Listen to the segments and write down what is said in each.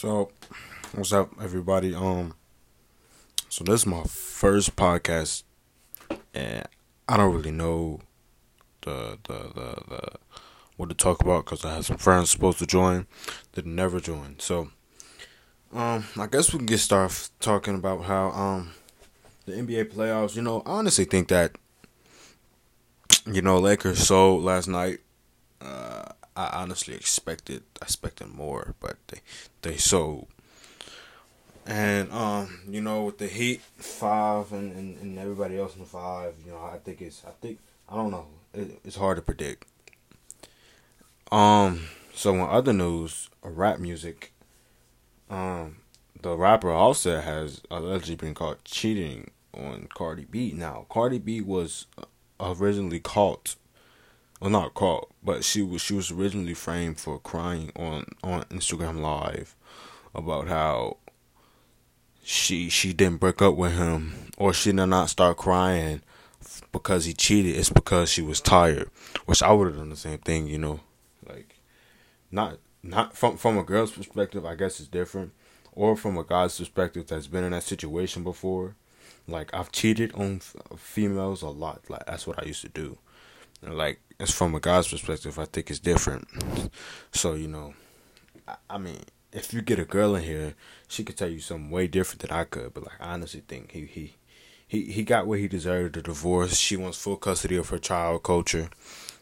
So, what's up, everybody? Um, so this is my first podcast, and I don't really know the the the, the what to talk about because I have some friends supposed to join that never joined. So, um, I guess we can get started talking about how um the NBA playoffs. You know, I honestly think that you know Lakers sold last night. Uh, I honestly expected expected more, but they they sold. And um, you know, with the Heat five and, and, and everybody else in the five, you know, I think it's I think I don't know. It, it's hard to predict. Um, so in other news, rap music, um, the rapper Offset has allegedly been caught cheating on Cardi B. Now, Cardi B was originally caught well not caught, but she was she was originally framed for crying on on Instagram Live about how she she didn't break up with him or she did not start crying because he cheated. It's because she was tired, which I would have done the same thing, you know, like not not from from a girl's perspective. I guess it's different, or from a guy's perspective that's been in that situation before. Like I've cheated on f- females a lot. Like that's what I used to do. Like it's from a guy's perspective, I think it's different. So you know, I, I mean, if you get a girl in here, she could tell you something way different than I could. But like, I honestly think he he he he got what he deserved. The divorce. She wants full custody of her child. Kulture.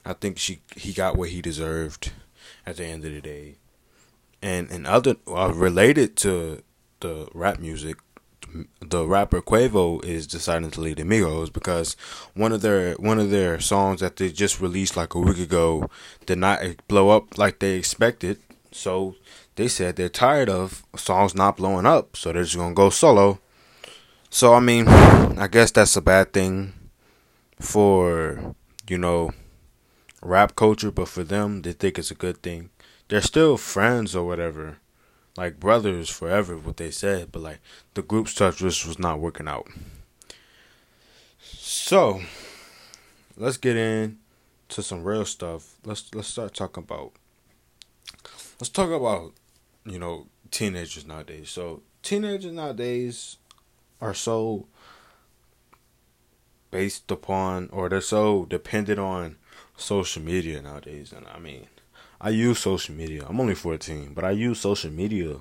I think she he got what he deserved. At the end of the day, and and other uh, related to the rap music, the rapper Quavo is deciding to leave the Migos because one of their one of their songs that they just released like a week ago did not blow up like they expected. So they said they're tired of songs not blowing up, so they're just gonna go solo. So I mean, I guess that's a bad thing for you know rap culture, but for them, they think it's a good thing. They're still friends or whatever, like brothers forever, what they said, but like the group stuff just was not working out. So, let's get in to some real stuff. Let's let's start talking about let's talk about you know teenagers nowadays. So, teenagers nowadays are so based upon or they're so dependent on social media nowadays and I mean I use social media. I'm only 14, but I use social media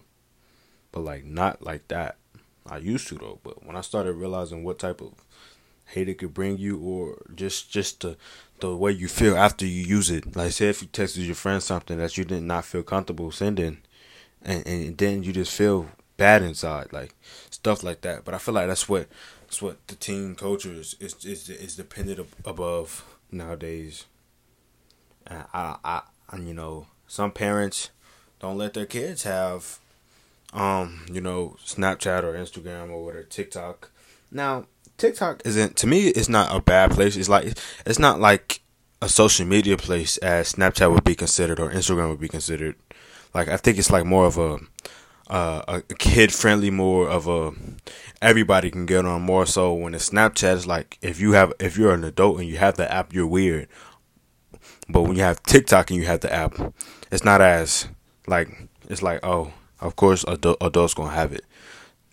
but like not like that. I used to though, but when I started realizing what type of hate it could bring you or just just the the way you feel after you use it. Like say if you texted your friend something that you did not feel comfortable sending and, and then you just feel bad inside, like stuff like that. But I feel like that's what that's what the teen culture is is is, is dependent above nowadays. And I I and you know some parents don't let their kids have um you know Snapchat or Instagram or whatever TikTok. Now TikTok isn't to me it's not a bad place. It's like it's not like a social media place as Snapchat would be considered or Instagram would be considered. Like I think it's like more of a uh, a kid friendly, more of a everybody can get on. More so when it's Snapchat, it's like if you have if you're an adult and you have the app, you're weird. But when you have TikTok and you have the app, it's not as like it's like oh, of course adult, adults gonna have it.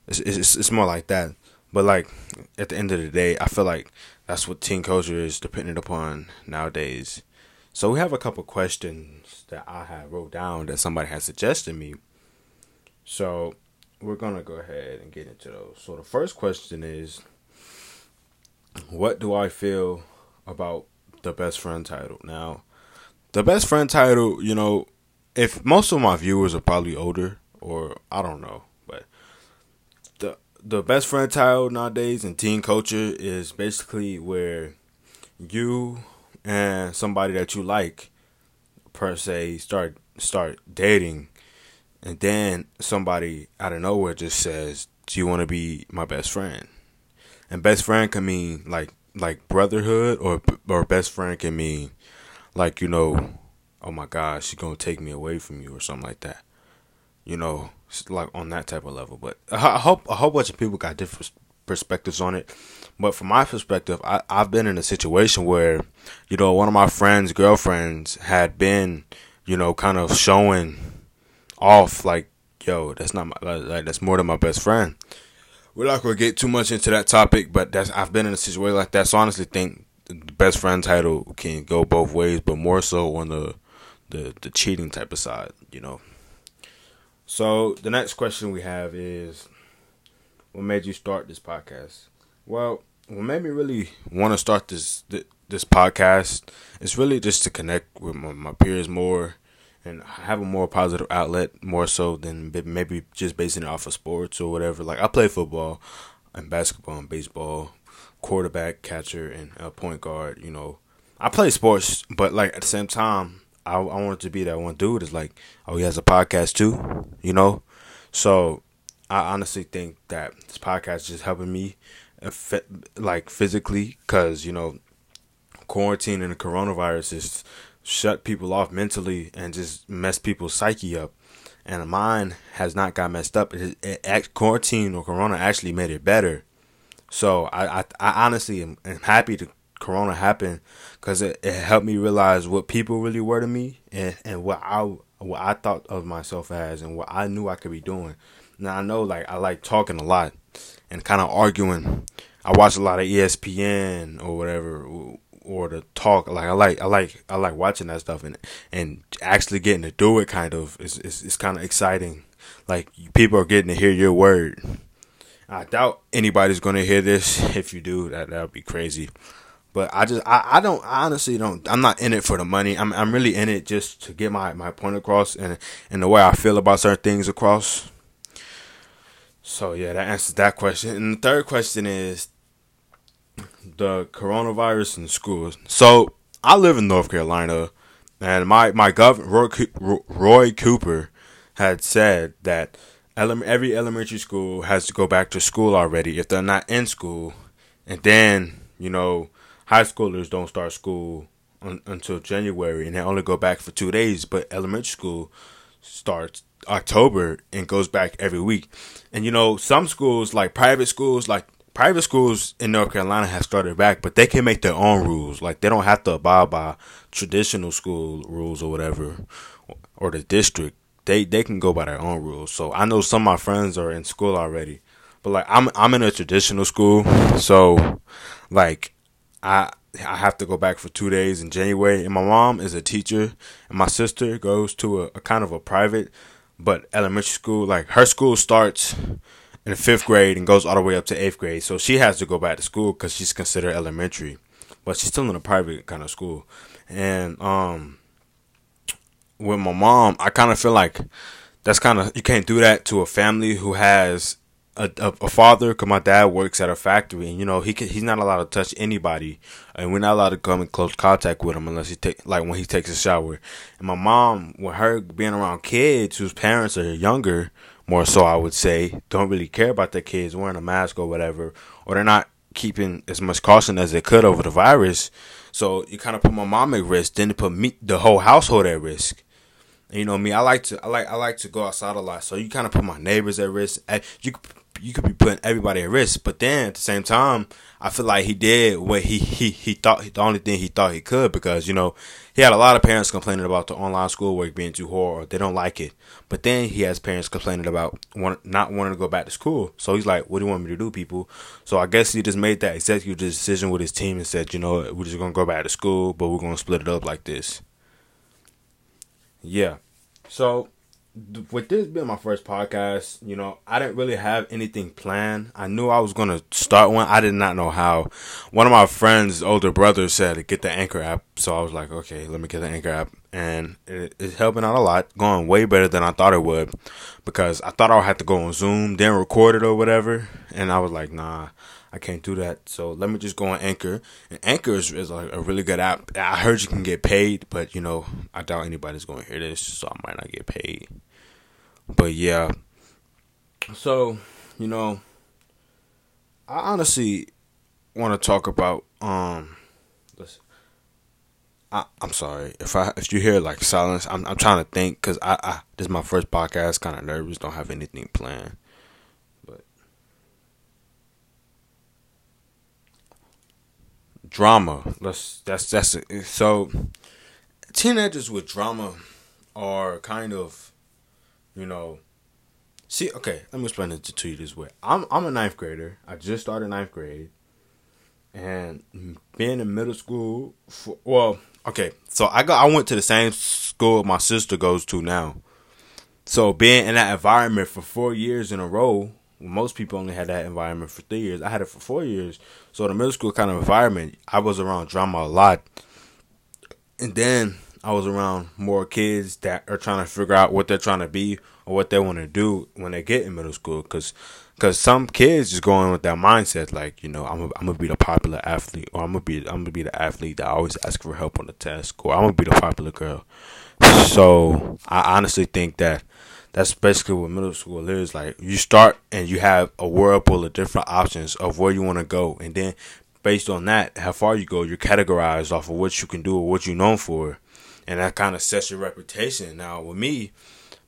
It's, it's it's more like that. But like at the end of the day, I feel like that's what teen culture is dependent upon nowadays. So we have a couple questions that I have wrote down that somebody has suggested me. So we're gonna go ahead and get into those. So the first question is, what do I feel about the best friend title? Now, the best friend title, you know, if most of my viewers are probably older, or I don't know, but the the best friend title nowadays in teen culture is basically where you and somebody that you like per se start start dating and then somebody out of nowhere just says, "Do you want to be my best friend?" And best friend can mean like like brotherhood, or or best friend can mean like you know, oh my God, she's gonna take me away from you or something like that. You know, like on that type of level. But I hope a whole bunch of people got different perspectives on it. But from my perspective, I, I've been in a situation where, you know, one of my friends' girlfriends had been, you know, kind of showing off like yo, that's not my like that's more than my best friend. We're not gonna get too much into that topic, but that's I've been in a situation like that, so I honestly think the best friend title can go both ways, but more so on the the the cheating type of side, you know. So the next question we have is, what made you start this podcast? Well, what made me really want to start this this podcast is really just to connect with my, my peers more and have a more positive outlet more so than maybe just basing it off of sports or whatever. Like I play football and basketball and baseball, quarterback, catcher, and a point guard. You know, I play sports, but like at the same time, I I wanted to be that one dude. Is like, oh, he has a podcast too. You know, so I honestly think that this podcast is just helping me, like physically, because you know, quarantine and the coronavirus is shut people off mentally and just mess people's psyche up. And mine has not got messed up. It, it, it, quarantine or Corona actually made it better. So I, I, I honestly am, am happy to Corona happened because it, it helped me realize what people really were to me and, and what I what I thought of myself as and what I knew I could be doing. Now I know like I like talking a lot and kind of arguing. I watch a lot of ESPN or whatever or to talk. Like I like I like I like watching that stuff and and actually getting to do it. Kind of is it's, it's kind of exciting. Like people are getting to hear your word. I doubt anybody's gonna hear this. If you do, that that would be crazy. But I just I, I don't I honestly don't I'm not in it for the money. I'm I'm really in it just to get my, my point across and and the way I feel about certain things across. So yeah, that answers that question. And the third question is the coronavirus in schools. So I live in North Carolina, and my my governor Roy, Roy Cooper had said that ele- every elementary school has to go back to school already if they're not in school, and then you know high schoolers don't start school un- until January, and they only go back for two days. But elementary school starts October and goes back every week. And you know, some schools like private schools, like private schools in North Carolina have started back, but they can make their own rules. Like they don't have to abide by traditional school rules or whatever, or the district. They they can go by their own rules. So I know some of my friends are in school already, but like I'm I'm in a traditional school, so like I I have to go back for two days in January. And my mom is a teacher, and my sister goes to a, a kind of a private, but elementary school. Like her school starts in fifth grade and goes all the way up to eighth grade. So she has to go back to school because she's considered elementary, but she's still in a private kind of school. And um, with my mom, I kind of feel like that's kind of you can't do that to a family who has a, a, a father. Cause my dad works at a factory, and you know he can, he's not allowed to touch anybody, and we're not allowed to come in close contact with him unless he take like when he takes a shower. And my mom, with her being around kids whose parents are younger more so I would say, don't really care about their kids wearing a mask or whatever, or they're not keeping as much caution as they could over the virus. So you kind of put my mom at risk, then to put me the whole household at risk. And you know me, I like to I like I like to go outside a lot, so you kind of put my neighbors at risk. Eh, you you could be putting everybody at risk, but then at the same time, I feel like he did what he he he thought the only thing he thought he could because you know he had a lot of parents complaining about the online schoolwork being too hard or they don't like it. But then he has parents complaining about want, not wanting to go back to school. So he's like, "What do you want me to do, people?" So I guess he just made that executive decision with his team and said, "You know, we're just gonna go back to school, but we're gonna split it up like this." Yeah. So with this being my first podcast, you know, I didn't really have anything planned. I knew I was gonna start one. I did not know how. One of my friends' older brother said get the Anchor app, so I was like, okay, let me get the Anchor app, and it, it's helping out a lot, going way better than I thought it would, because I thought I would have to go on Zoom, then record it or whatever, and I was like, nah. I can't do that. So let me just go on Anchor. And Anchor is, is a really good app. I heard you can get paid, but you know, I doubt anybody's going to hear this, so I might not get paid. But yeah. So, you know, I honestly want to talk about um I, I'm sorry if I if you hear like silence. I'm I'm trying to think because I, I this is my first podcast. Kind of nervous. Don't have anything planned. Drama. Let's that's that's so. Teenagers with drama are kind of you know, See, okay, let me explain it to you this way. I'm I'm a ninth grader. I just started ninth grade, and being in middle school. For, well, okay, so I got I went to the same school my sister goes to now. So being in that environment for four years in a row, most people only had that environment for three years. I had it for four years. So the middle school kind of environment, I was around drama a lot, and then I was around more kids that are trying to figure out what they're trying to be or what they want to do when they get in middle school. Cause, cause some kids just going with that mindset, like you know, I'm, a, I'm gonna be the popular athlete, or I'm gonna be, I'm gonna be the athlete that always asks for help on the test, or I'm gonna be the popular girl. So I honestly think that that's basically what middle school is. Like you start and you have a whirlpool of different options of where you want to go, and then based on that, how far you go, you're categorized off of what you can do or what you're known for and that kind of sets your reputation. Now with me,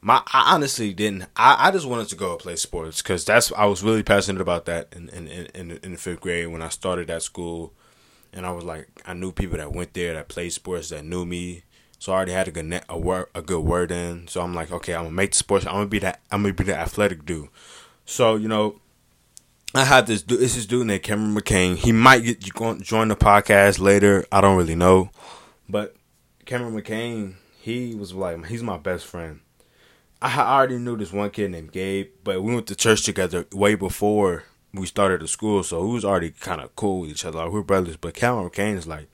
my I honestly didn't. I, I just wanted to go play sports because that's I was really passionate about that in in, in in the fifth grade when I started that school, and I was like I knew people that went there that played sports that knew me. So I already had a good net, a word a good word in. So I'm like, okay, I'm gonna make the sports. I'm gonna be that. I'm gonna be the athletic dude. So you know, I had this. This is dude named Cameron McCain. He might get you going join the podcast later. I don't really know, but Cameron McCain, he was like he's my best friend. I already knew this one kid named Gabe, but we went to church together way before we started the school, so we was already kind of cool with each other. Like, we're brothers, but Cameron McCain is like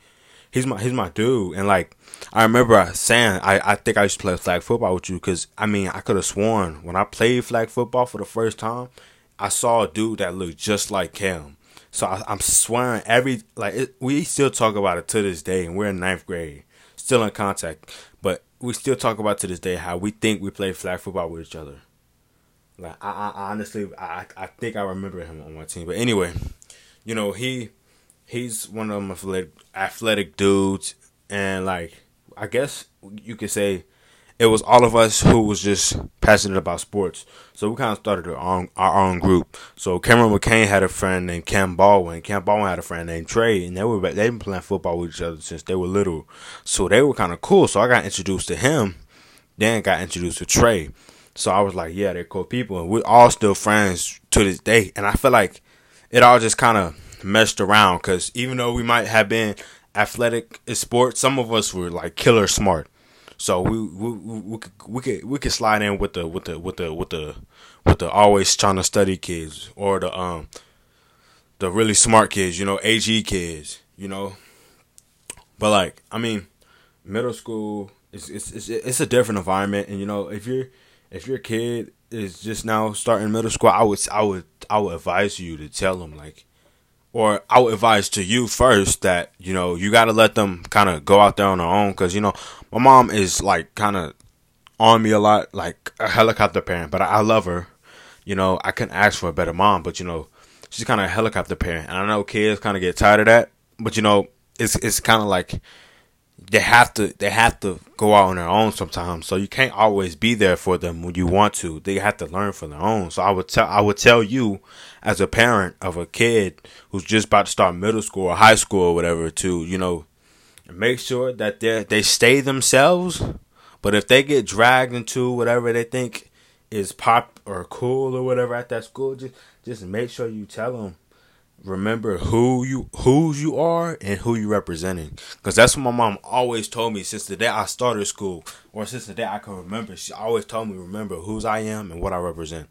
he's my he's my dude, and like I remember saying I I think I used to play flag football with you because I mean I could have sworn when I played flag football for the first time, I saw a dude that looked just like him. So I, am swearing every like it, we still talk about it to this day, and we're in ninth grade still in contact, but we still talk about to this day how we think we play flag football with each other. Like I, I honestly, I, I think I remember him on my team. But anyway, you know he, he's one of them athletic, athletic dudes, and like I guess you could say it was all of us who was just passionate about sports. So we kind of started our own, our own group. So Cameron McCain had a friend named Cam Baldwin. Cam Baldwin had a friend named Trey, and they were they've been playing football with each other since they were little. So they were kind of cool. So I got introduced to him. Then got introduced to Trey. So I was like, yeah, they're cool people, and we're all still friends to this day. And I feel like it all just kind of messed around because even though we might have been athletic in sports, some of us were like killer smart. So we we we could we could we could slide in with the with the with the with the with the always trying to study kids or the um the really smart kids, you know, AG kids, you know. But like, I mean, middle school is it's it's it's a different environment, and you know, if you're if your kid is just now starting middle school, I would I would I would advise you to tell them like or I would advise to you first that you know you got to let them kind of go out there on their own because you know my mom is like kind of on me a lot, like a helicopter parent, but I, I love her. You know, I couldn't ask for a better mom, but you know, she's kind of a helicopter parent, and I know kids kind of get tired of that, but you know, it's it's kind of like they have to they have to go out on their own sometimes. So you can't always be there for them when you want to. They have to learn for their own. So I would tell I would tell you as a parent of a kid who's just about to start middle school or high school or whatever to, you know, make sure that they they stay themselves. But if they get dragged into whatever they think is pop or cool or whatever at that school, just just make sure you tell them remember who you who you are and who you representing. Because that's what my mom always told me since the day i started school or since the day i can remember. She always told me remember whose i am and what i represent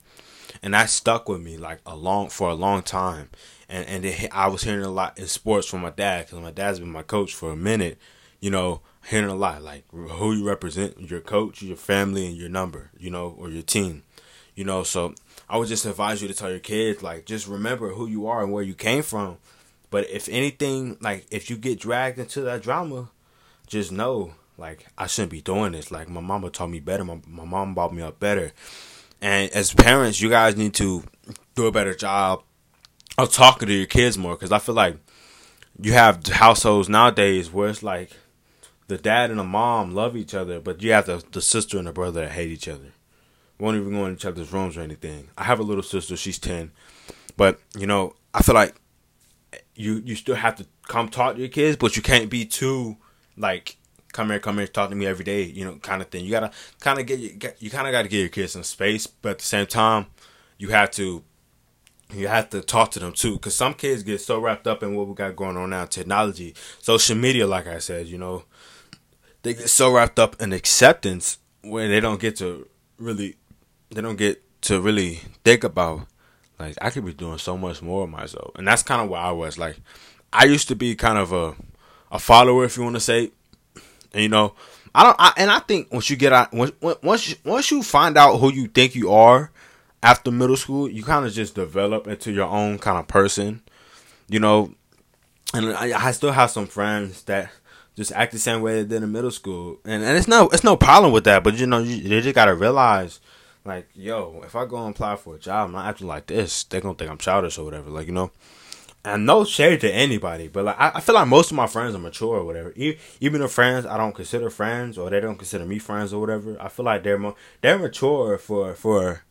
and that stuck with me like a long for a long time and and it, i was hearing a lot in sports from my dad because my dad's been my coach for a minute you know hearing a lot like who you represent your coach your family and your number you know or your team you know so I would just advise you to tell your kids like just remember who you are and where you came from. But if anything, like if you get dragged into that drama, just know like I shouldn't be doing this. Like my mama taught me better. My my mom brought me up better. And as parents, you guys need to do a better job of talking to your kids more because I feel like you have households nowadays where it's like the dad and the mom love each other, but you have the, the sister and the brother that hate each other won't even go in each other's rooms or anything. I have a little sister, she's ten, but you know, I feel like you you still have to come talk to your kids, but you can't be too like come here, come here, talk to me every day, you know, kind of thing. You gotta kind of get you kind of got to give your kids some space, but at the same time, you have to you have to talk to them too, because some kids get so wrapped up in what we got going on now, technology, social media. Like I said, you know, they get so wrapped up in acceptance where they don't get to really, they don't get to really think about like I could be doing so much more of myself, and that's kind of where I was. Like I used to be kind of a a follower, if you want to say, and you know, I don't. I, and I think once you get out, once once you, once you find out who you think you are after middle school, you kind of just develop into your own kind of person, you know. And I, I still have some friends that just act the same way they did in middle school, and and it's no it's no problem with that. But you know, you, you just gotta realize like, yo, if I go and apply for a job, I'm not acting like this. They're gonna think I'm childish or whatever. Like, you know. And no shade to anybody, but like I, I feel like most of my friends are mature or whatever. Even the friends I don't consider friends or they don't consider me friends or whatever, I feel like they're more they're mature for for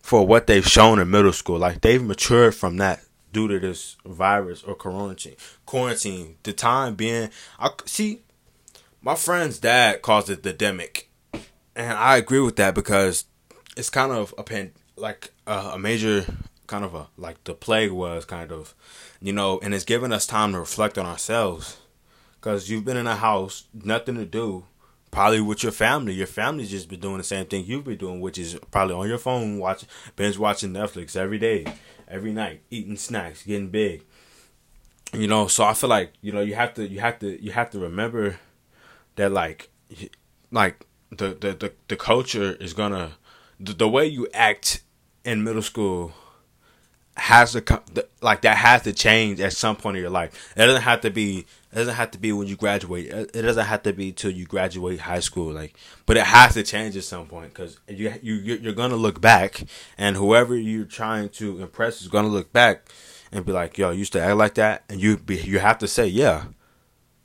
for what they've shown in middle school. Like they've matured from that due to this virus or quarantine. Quarantine. The time being, I see. My friend's dad calls it the demic, and I agree with that because it's kind of a pen like uh, a major kind of a like the plague was kind of, you know, and it's giving us time to reflect on ourselves, because you've been in a house, nothing to do, probably with your family. Your family's just been doing the same thing you've been doing, which is probably on your phone, watching binge watching Netflix every day, every night, eating snacks, getting big. You know, so I feel like you know you have to you have to you have to remember that like like the the the, the culture is gonna the, the way you act in middle school has to like that has to change at some point in your life. It doesn't have to be. It doesn't have to be when you graduate. It doesn't have to be till you graduate high school. Like, but it has to change at some point because you you you're gonna look back, and whoever you're trying to impress is gonna look back and be like, "Yo, you used to act like that," and you be you have to say, "Yeah."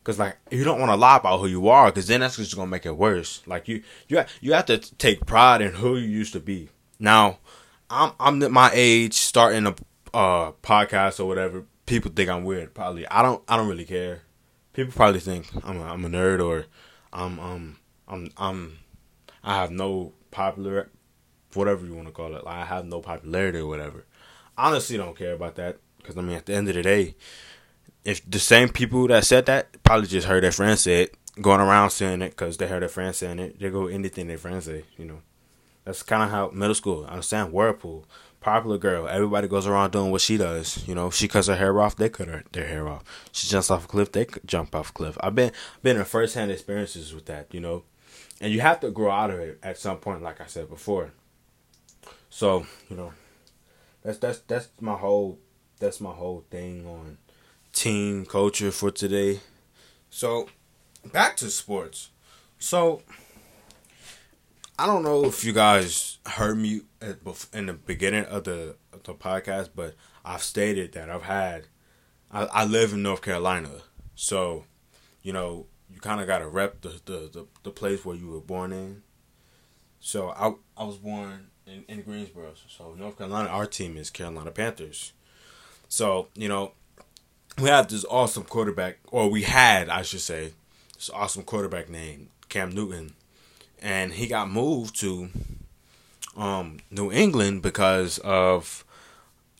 Cause like you don't want to lie about who you are, cause then that's just gonna make it worse. Like you, you, you have to take pride in who you used to be. Now, I'm I'm my age starting a uh, podcast or whatever. People think I'm weird. Probably I don't I don't really care. People probably think I'm a, I'm a nerd or I'm um I'm I'm I have no popular whatever you want to call it. Like I have no popularity or whatever. Honestly, don't care about that because I mean at the end of the day if the same people that said that probably just heard their friends say it, going around saying it because they heard their friends saying it, they go anything their friends say. You know, that's kind of how middle school. I understand Whirlpool, popular girl. Everybody goes around doing what she does. You know, she cuts her hair off, they cut her their hair off. She jumps off a cliff, they jump off a cliff. I've been been in first hand experiences with that. You know, and you have to grow out of it at some point, like I said before. So you know, that's that's that's my whole that's my whole thing on team culture for today. So, back to sports. So, I don't know if you guys heard me in the beginning of the, of the podcast, but I've stated that I've had, I, I live in North Carolina. So, you know, you kind of got to rep the, the, the, the, place where you were born in. So, I, I was born in, in Greensboro. So, North Carolina, our team is Carolina Panthers. So, you know, we have this awesome quarterback, or we had, I should say, this awesome quarterback named Cam Newton, and he got moved to um, New England because of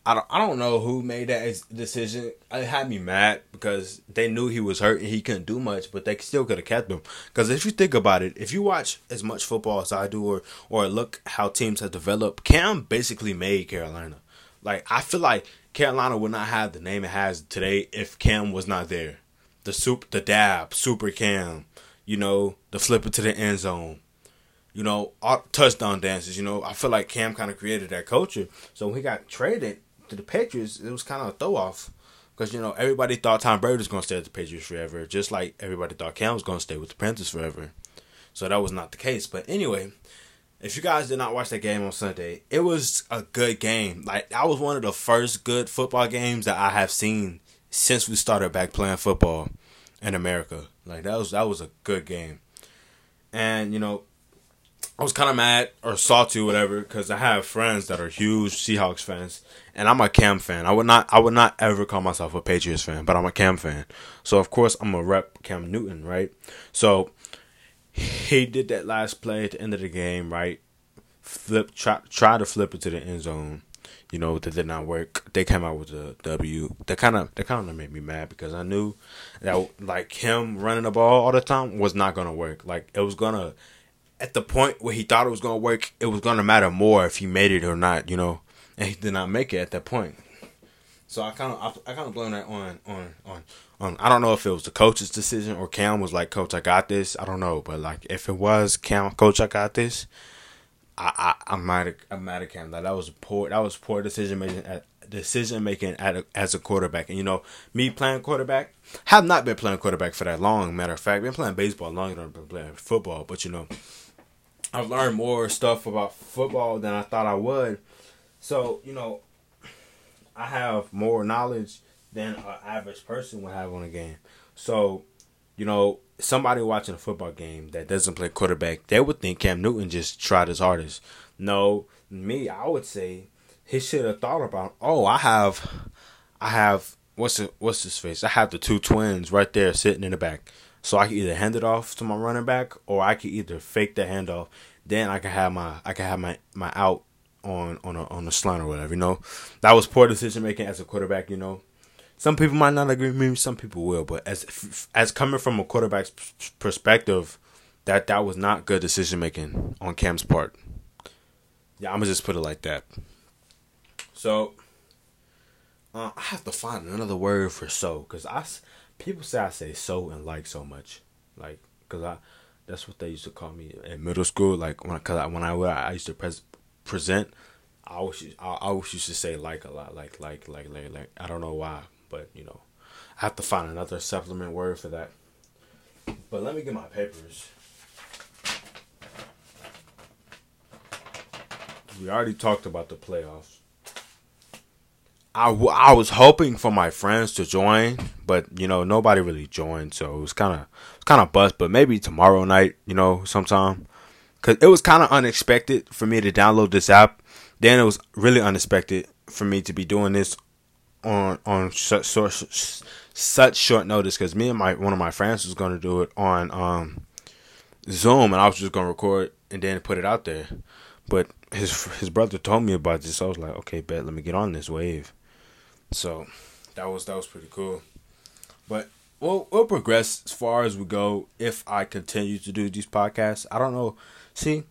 I don't I don't know who made that decision. It had me mad because they knew he was hurt and he couldn't do much, but they still could have kept him. Because if you think about it, if you watch as much football as I do, or or look how teams have developed, Cam basically made Carolina. Like I feel like Carolina would not have the name it has today if Cam was not there. The soup, the dab, super Cam, you know, the flip to the end zone, you know, touchdown dances. You know, I feel like Cam kind of created that culture. So when he got traded to the Patriots, it was kind of a throw off. Because, you know, everybody thought Tom Brady was going to stay at the Patriots forever, just like everybody thought Cam was going to stay with the Panthers forever. So that was not the case. But anyway, if you guys did not watch that game on Sunday, it was a good game. Like that was one of the first good football games that I have seen since we started back playing football in America. Like that was that was a good game. And you know, I was kind of mad or salty, whatever, because I have friends that are huge Seahawks fans, and I'm a Cam fan. I would not, I would not ever call myself a Patriots fan, but I'm a Cam fan. So of course I'm a rep Cam Newton, right? So he did that last play at the end of the game, right? Flip, try, try to flip it to the end zone. You know that did not work. They came out with a W. That kind of that kind of made me mad because I knew that like him running the ball all the time was not gonna work. Like it was gonna at the point where he thought it was gonna work, it was gonna matter more if he made it or not. You know, and he did not make it at that point. So I kind of I, I kind of blame that on on on on. I don't know if it was the coach's decision or Cam was like, "Coach, I got this." I don't know, but like if it was Cam, Coach, I got this. I I I'm mad at I'm mad at Cam that that was poor that was poor decision making at decision making a, as a quarterback. And you know, me playing quarterback have not been playing quarterback for that long. Matter of fact, been playing baseball longer than been playing football. But you know, I've learned more stuff about football than I thought I would. So you know, I have more knowledge than an average person would have on a game. So, you know, somebody watching a football game that doesn't play quarterback, they would think Cam Newton just tried his hardest. No, me, I would say he should have thought about. Oh, I have, I have what's it, what's his face? I have the two twins right there sitting in the back, so I can either hand it off to my running back or I can either fake the handoff. Then I can have my I can have my my out on on a on a slant or whatever. You know, that was poor decision making as a quarterback. You know, some people might not agree with me, some people will, but as as coming from a quarterback's perspective, that that was not good decision making on Cam's part. Yeah, I'm gonna just put it like that. So, uh, I have to find another word for so because I people say I say so and like so much, like because I that's what they used to call me in middle school. Like when cause I, when I I used to pres- present, I always I always used to say like a lot, like like like like like. I don't know why, but you know, I have to find another supplement word for that. But let me get my papers. We already talked about the playoffs. I, w- I was hoping for my friends to join, but you know nobody really joined, so it was kind of kind of bust. But maybe tomorrow night, you know, sometime because it was kind of unexpected for me to download this app. Then it was really unexpected for me to be doing this on on such such, such short notice because me and my one of my friends was going to do it on um, Zoom, and I was just going to record and then put it out there. But his his brother told me about this. So I was like, okay, bet, let me get on this wave. So that was that was pretty cool. But we'll we'll progress as far as we go if I continue to do these podcasts. I don't know See,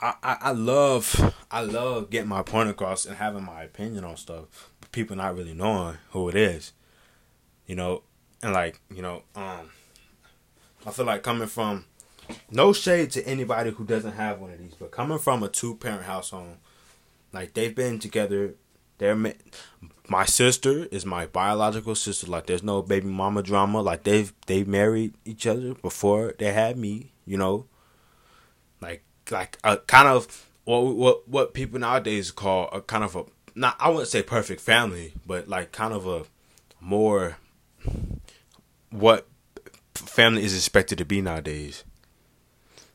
I, I, I love I love getting my point across and having my opinion on stuff, but people not really knowing who it is. You know, and like, you know, um I feel like coming from no shade to anybody who doesn't have one of these, but coming from a two parent household, like they've been together, they're my sister is my biological sister. Like there's no baby mama drama. Like they've they married each other before they had me. You know, like like a kind of what what what people nowadays call a kind of a not I wouldn't say perfect family, but like kind of a more what family is expected to be nowadays.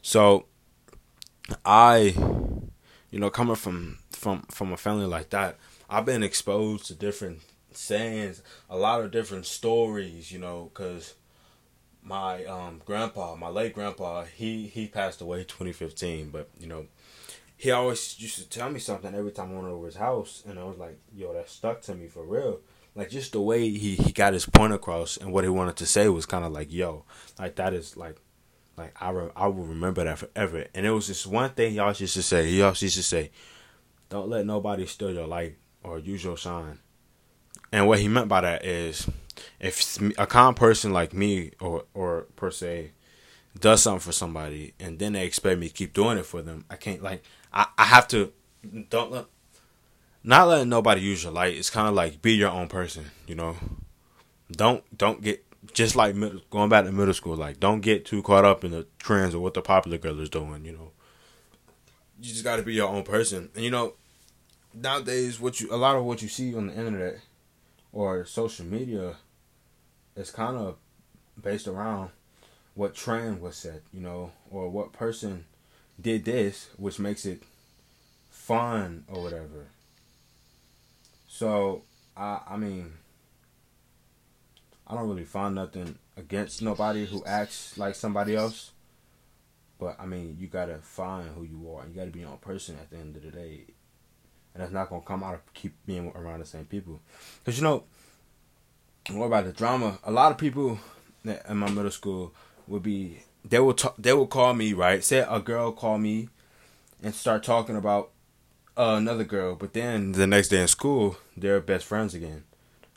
So I you know coming from from from a family like that, I've been exposed to different sayings, a lot of different stories, you know, cuz my um, grandpa, my late grandpa, he he passed away 2015. But you know, he always used to tell me something every time I went over his house, and I was like, "Yo, that stuck to me for real." Like just the way he he got his point across and what he wanted to say was kind of like, "Yo, like that is like." Like I, re- I will remember that forever, and it was just one thing he always used to say. He always used to say, "Don't let nobody steal your light or use your shine." And what he meant by that is, if a calm person like me or or per se does something for somebody and then they expect me to keep doing it for them, I can't like I, I have to don't let not letting nobody use your light. It's kind of like be your own person, you know. Don't don't get just like going back to middle school. Like don't get too caught up in the trends or what the popular girl is doing. You know, you just got to be your own person. And you know, nowadays, what you a lot of what you see on the internet or social media is kind of based around what trend was set, you know, or what person did this, which makes it fun or whatever. So I I mean I don't really find nothing against nobody who acts like somebody else. But I mean, you gotta find who you are. You gotta be your own person at the end of the day, and it's not gonna come out of keep being around the same people. Cause you know, what about the drama? A lot of people in my middle school would be they will talk, they will call me right. Say a girl call me and start talking about uh, another girl, but then the next day in school they're best friends again.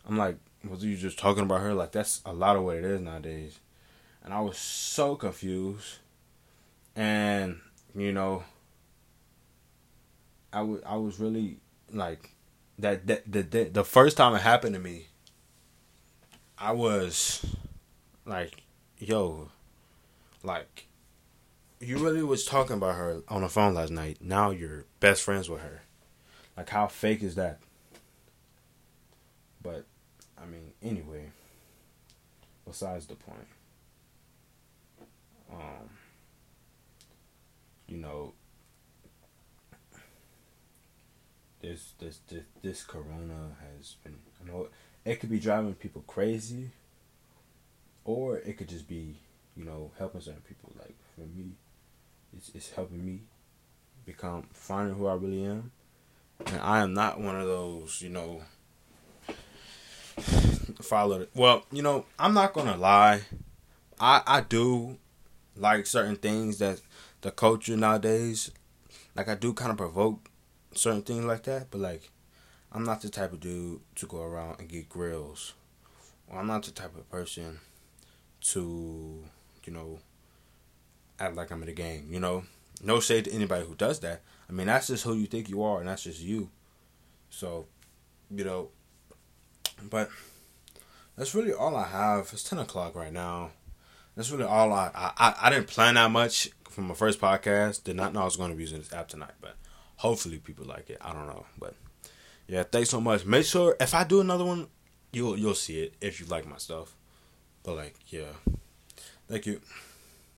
I'm like, was you just talking about her? Like that's a lot of what it is nowadays, and I was so confused, and you know, I was I was really like that that the, the the first time it happened to me, I was like, yo, like you really was talking about her on the phone last night. Now you're best friends with her. Like how fake is that? But I mean, anyway, besides the point. Um you know this this this, this corona has been you know it could be driving people crazy or it could just be, you know, helping certain people like for me it's, it's helping me become finding who I really am. And I am not one of those, you know, follow. Well, you know, I'm not gonna lie. I I do like certain things that the culture nowadays, like I do kind of provoke certain things like that. But like, I'm not the type of dude to go around and get grills. Or I'm not the type of person to, you know, act like I'm in the game. You know, no shade to anybody who does that. I mean, that's just who you think you are, and that's just you. So, you know, but that's really all I have. It's ten o'clock right now. That's really all I I I didn't plan that much from my first podcast. Did not know I was going to be using this app tonight, but hopefully people like it. I don't know, but yeah, thanks so much. Make sure if I do another one, you'll you'll see it if you like my stuff. But like, yeah, thank you.